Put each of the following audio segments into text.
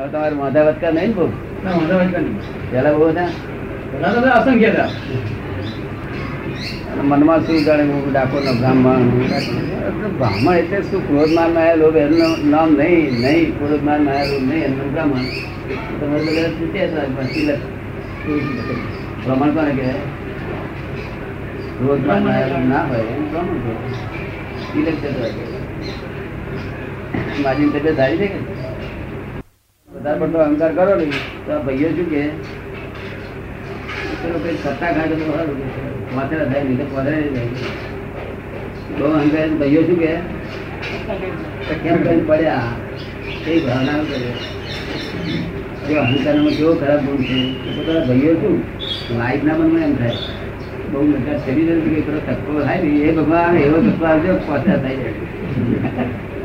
હવે તમારે માધા વચકા નહીં બહુ. પેલા બહુ હતા? અસંખ્ય હતા. મનમાં શું જાણે હું ડાકોર નો બ્રાહ્મણ બ્રાહ્મણ એટલે શું? ક્રોધમાનમાં આવેલો એનું નામ નહીં નહીં ક્રોધમાનમાં લોભ નહીં એનું બ્રાહ્મણ. તમારે બધા. બ્રાહ્મણ કોને કહેવાય ક્રોધમાનમાં ના હોય એમ બ્રાહ્મણ કહેવાય તિલક મારી તબિયત સારી છે કે? વધારે પડતો અહંકાર કરો ને, તો ભાઈઓ શું કે? સત્તા ખાય તો થાય નહીં તો અહંકાર ભાઈઓ શું કે? કેમ એ ભાવના એ અહંકારમાં કેવો ખરાબ ગુણ છે? પોતાના ભાઈઓ શું? વાઈફના મનમાં એમ થાય. બહુ મજા શરીર જાય કે પેલો તત્વો થાય ને, એ ભગવાન, એવો ધક્કો આવજો પાછા થાય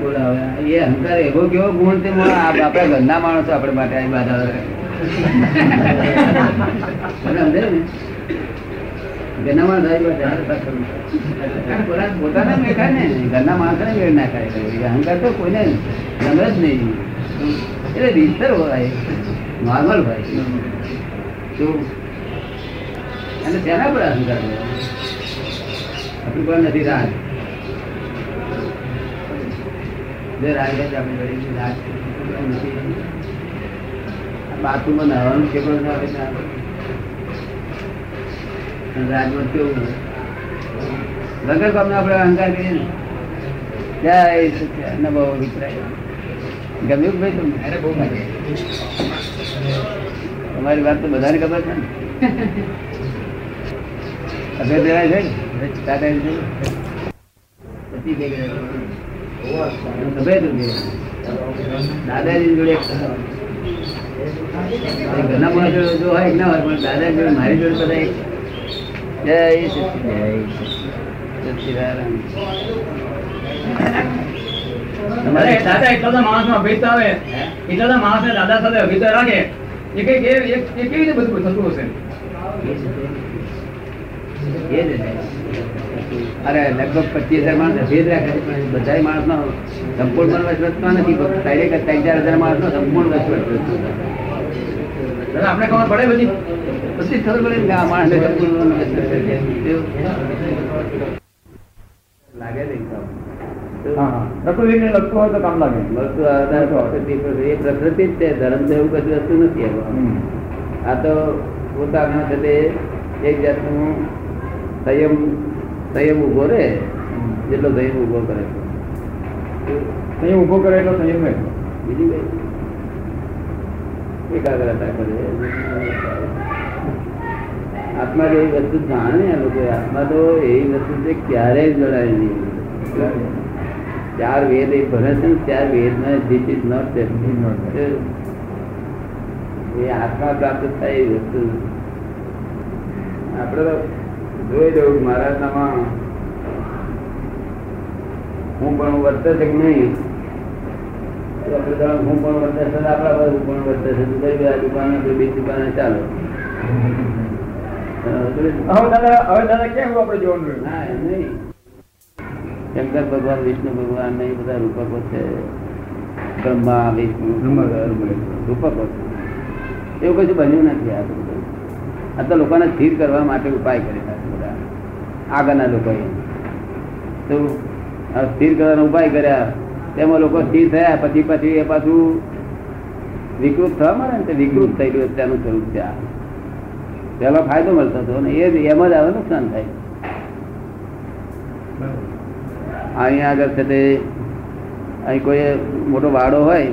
જાય એ અહંકાર એવો કેવો ગુણ આ આપણા ઘરના માણસો આપણે માટે આવી બાધા તો અને તેના પર અહંકાર નથી રાગ. રાગ છે આપણે જોડે છે. આ બાથરૂમમાં નહાવાનું ટેબલ ના. આવે રાજમાં કેવું વગર કામનો આપણે અહંકાર કરીએ ને. જય સચ્ચિદાનંદ નમો વિતરાય ગમ્યું કે ભાઈ તમને? અરે બહુ મજા તમારી વાત તો બધાને ખબર છે ને. અભ્યાસ રહેવાય છે ને? ટાટા દાદાજી જોડે એક માણસો જો હોય ના હોય પણ દાદા જોડે મારી જોડે બધા જય સચ્ચિદાનંદ. જય દાદા એટલા બધા અભેદતા આવે. એટલા બધા માણસને દાદા સાથે અભેદતા રાખે. એ કઈ કેવી રીતે બધું થતું હશે? એ જ. અરે લગભગ પચીસ હજાર માણસ ભેદ રાખે છે બધા માણસ નો સંપૂર્ણ વસવટમાં નથી ડાયરેક્ટ ત્રણ ચાર હજાર માણસ નો સંપૂર્ણ વસવટ આપણે ખબર પડે બધી? પછી ખબર પડે કે આ માણસ સંપૂર્ણ? લાગે ને એકદમ. પ્રકૃતિને લગતું હોય તો કામ લાગે. પ્રકૃતિ જ છે. ધર્મ તો એવું કશું વસ્તુ નથી. આ તો પોતાના એક જાતનું સંયમ સંયમ ઊભો રહે? જેટલો સંયમ ઊભો કરે. સંયમ ઊભો કરે એટલો સંયમ રહે. બીજું કઈ? એકાગ્રતા કરે. આત્મા જેવી વસ્તુ જાણે ને લોકો. આત્મા તો એવી વસ્તુ છે ક્યારેય જણાય નહીં. ચાર વેદ એ ભણે છે ને ચાર વેદ ને ધીસ ઇઝ નોટ એ આત્મા પ્રાપ્ત થાય એ વસ્તુ. આપણે તો જોઈ જવું નામાં હું પણ વર્તે છે કે નહીં? હું પણ વર્તે છે આપણા પર હું પણ વર્તે છે. કઈ આ દુકાને તો બીજી દુકાને ચાલો. હવે દાદા હવે દાદા કેમ આપણે જોવાનું ના નહીં. શંકર ભગવાન વિષ્ણુ ભગવાન ને બધા રૂપકો છે. બ્રહ્મા વિષ્ણુ રૂપકો છે. એવું કશું બન્યું નથી આ તો લોકોને સ્થિર કરવા માટે ઉપાય બધા આગળના લોકોએ તો સ્થિર કરવાનો ઉપાય કર્યા. તેમાં લોકો સ્થિર થયા પછી પછી એ પાછું વિકૃત થવા મળે ને તે વિકૃત થઈ ગયું અત્યારનું સ્વરૂપ છે પેલો ફાયદો મળતો હતો ને એ જ એમ જ આવે નુકસાન થાય. અહીંયા આગળ છે તે અહીં કોઈ મોટો વાડો હોય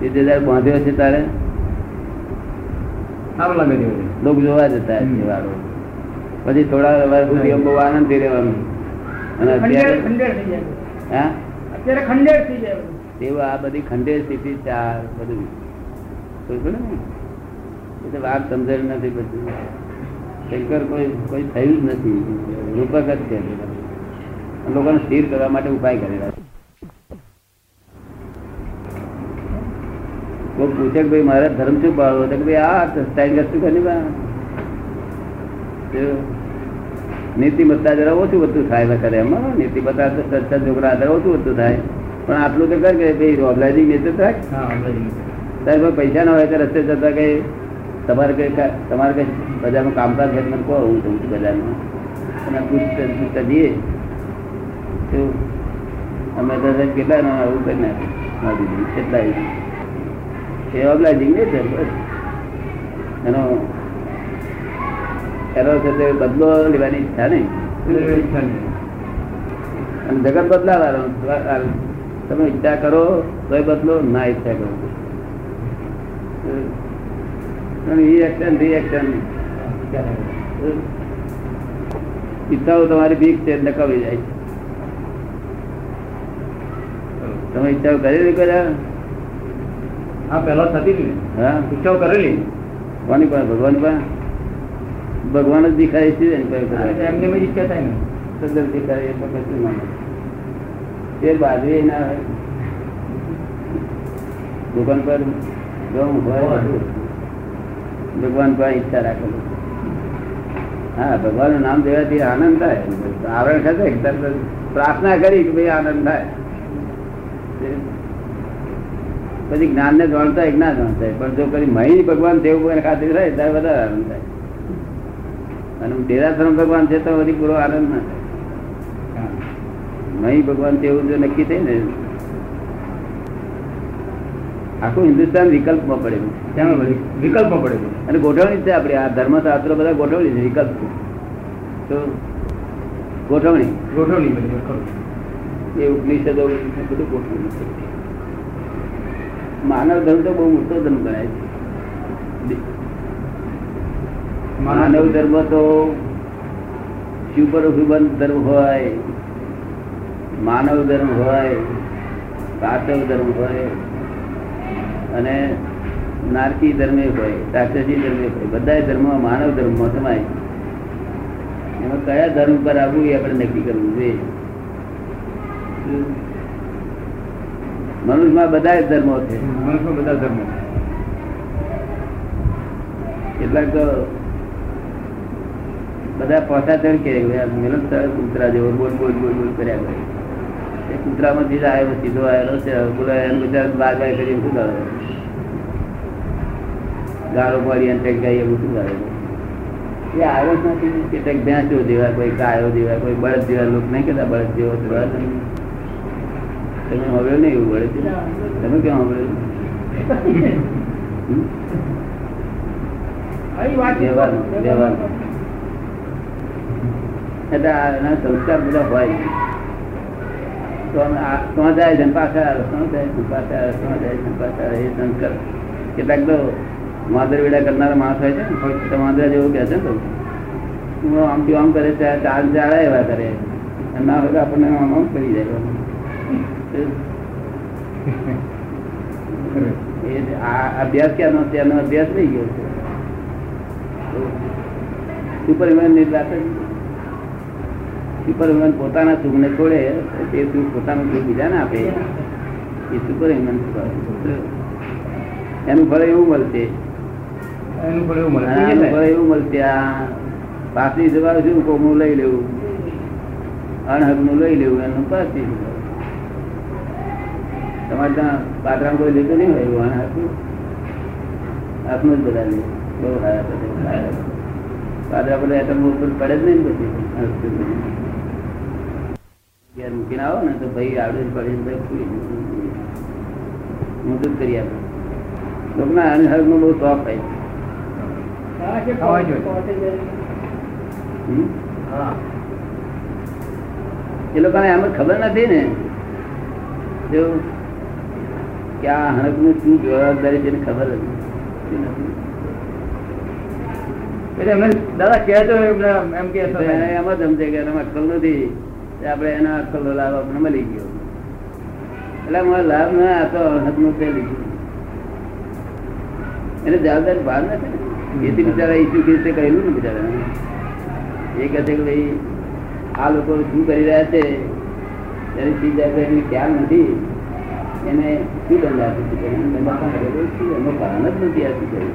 તે તે જયારે બાંધ્યો છે તારે સારું લાગે છે. લોક જોવા જતા એ વાડો. પછી થોડા વાર સુધી બહુ આનંદ આનંદથી રહેવાનું. અને અત્યારે ખંડેર થઈ જાય. હા? અત્યારે ખંડેર થઈ જાય. તેવું આ બધી ખંડેર સ્થિતિ છે આ બધું. કોઈ બોલે ને એ તો વાત સમજણ નથી બધું શંકર કોઈ કોઈ થયું જ નથી. રૂપક જ છે. લોકોને સ્થિર કરવા માટે ઉપાય કરેલા છે. કોઈ પૂછે કે ભાઈ મારા ધર્મ શું પાડવો? કે ભાઈ આ સ્ટાઇલ શું કરી બા નીતિમત્તા જરા ઓછું બધું થાય કરે એમાં. નીતિમત્તા તો સચ્ચા છોકરા આધારે ઓછું બધું થાય. પણ આટલું તો કર કે ભાઈ રોબલાજી ને તો થાય. હા તારે કોઈ પૈસા ના હોય તો રસ્તે જતા કઈ તમારે કઈ તમારે કઈ બજારમાં કામકાજ હોય મને કહો હું જઉં છું બજારમાં. અને પૂછતા પૂછતા જઈએ. તો અમે તો કેટલા ના આવું કરી નાખ્યું કેટલા એ ઓબ્લાઇઝિંગ ને છે બસ. એનો એનો છે બદલો લેવાની ઈચ્છા નહીં. અને જગત બદલાવાનો તમે ઈચ્છા કરો તો બદલો ના ઈચ્છા કરો. રિએક્શન રિએક્શન ઈચ્છાઓ તમારી બીક છે નકાવી જાય. તમે ઈચ્છાઓ કરેલી કર્યા? હા પેલા થતી હા. ઈચ્છાઓ કરેલી. કોની પાસે? ભગવાન પાસે? ભગવાન જ દેખાય છે. એમને એમ ઈચ્છા થાય ને. સદન દેખાય એટલે કશું ના તે બાજુ ના હોય. દુકાન પર જવું હોય ભગવાન પર ઈચ્છા રાખેલું હા ભગવાનનું નામ દેવાથી આનંદ થાય. આવરણ ખાતે પ્રાર્થના કરી કે ભાઈ આનંદ થાય. પછી જ્ઞાન ને જાણતા એક ના જાણતા. પણ જો કરી મહી ભગવાન દેવ ખાતે થાય ત્યારે વધારે આનંદ થાય. અને ડેરાસર ભગવાન છે તો હજી પૂરો આનંદ ના થાય. નહીં ભગવાન તેવું જો નક્કી થઈ ને આખું હિન્દુસ્તાન વિકલ્પમાં પડેલું. વિકલ્પમાં પડેલું. અને ગોઠવણી છે આપણે આ ધર્મશાસ્ત્રો બધા ગોઠવણી છે વિકલ્પ તો ગોઠવણી. ગોઠવણી એ ઉપનિષદો બધું ગોઠવણી માનવ ધર્મ તો બહુ મોટો ધર્મ ગણાય છે. માનવ ધર્મ તો સુપર ધર્મ હોય માનવ ધર્મ હોય પાર્થવ ધર્મ હોય અને નારકી ધર્મે હોય રાક્ષસી ધર્મે હોય બધા ધર્મમાં માનવ ધર્મમાં સમાય એમાં કયા ધર્મ પર આવવું એ આપણે નક્કી કરવું જોઈએ. મનુષ્યમાં બધા ધર્મો છે. મનુષ્યમાં બધા ધર્મો કેટલાક તો બધા પોતા ચડ કે મિલન કૂતરા જેવો બોલ બોલ બોલ બોલ કર્યા કરે. એ કૂતરામાંથી જ આવ્યો સીધો આવેલો છે બોલો એમ બિચારા બાર બાર કરીને શું કરે? ગાળો પાડી અને ટેક ગાઈ એવું શું કરે એ આવ્યો જ નથી કેટલાક ભેંસો જેવા કોઈ ગાયો જેવા કોઈ બળદ જેવા લોકો નહીં કહેતા બળદ જેવો છે બળદ નહીં. તમે હવે નહીં એવું બળદ તમે કેમ હવે આવી વાત વ્યવહારનું, વ્યવહારનું. એટલે આ એના સંસ્કાર બધા હોય. તો જાય આવે તો જાય કેટલાક તો માદર વેડા કરનારા માણસ હોય છે ને જેવું કહે આમ થી આમ કરે ચાર ચાળા એવા કરે. ના હોય તો આપણને આમ આમ જાય. એ આ અભ્યાસ ક્યાંનો નો એનો અભ્યાસ નહીં ગયો છે સુપરમેનની વાત હ્યુમન પોતાના સુખ ને છોડે તે સુખ પોતાનું સુખ બીજાને આપે એ સુપરમેન એનું ફળ એવું મળશે. એનું એવું ફળ એવું મળશે. આ પાછલી જવાબ શું કોમનું લઈ લેવું. લઈ એનું તમારે ત્યાં પાત્રા કોઈ લેતું નહીં હોય એવું અણહક હાથનું જ બધા લે. બહુ સારા બધા. પાદરા બધા એટમ ઉપર પડે જ નહીં પછી. મૂકીને આવો ને તો ભાઈ આવડે પડી જ કરી આપે. લોકોના અણહક નો બહુ શોખ થાય એ લોકોને એમ ખબર નથી ને. જો કે આ હણકનું શું જવાબદારી છે ખબર નથી. દાદા કહેતો એમ કે એમ જ સમજે કે એનામાં અક્કલ નથી. આપણે એના અક્કલ લાભ આપણે મળી ગયો. એટલે મારો લાભ ના આપતો તો પહેલી એને જવાબદારી બહાર નથી એથી બિચારા ઈસુ ખ્રિસ્તે કહેલું ને બિચારા. એ કહે છે કે ભાઈ, આ લોકો શું કરી રહ્યા છે? એની ચીજ એની ખ્યાલ નથી. એને શું દંડ આપી છે? એને કારણ જ નથી આ શું કરી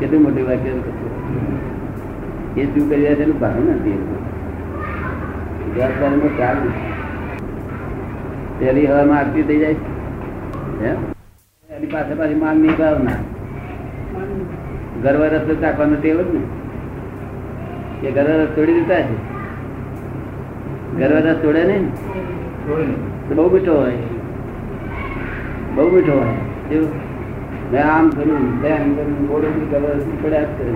કેટલું મોટી વાક્ય એ શું કરી રહ્યા છે એનું કારણ નથી. જવાબદારીનો ખ્યાલ નથી હવામાં આરતી થઈ જાય. એની પાસે પાછી માનની ભાવના. ગર્વ રસ્તો ચાખવાનો ટેવ જ ને. એ ગર્વ રસ તોડી દીધા છે. ગર્વ રસ તોડે નહીં. ને બહુ મીઠો હોય. બહુ મીઠો હોય. એવું. મેં આમ કર્યું તેમ કર્યું ગોળું બી ગર્વ રસ પડ્યા જ કરે.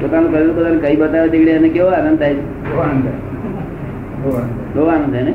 પોતાનું કર્યું પોતાનું કઈ બતાવે તે એને કેવો આનંદ થાય? છે બહુ આનંદ થાય ને?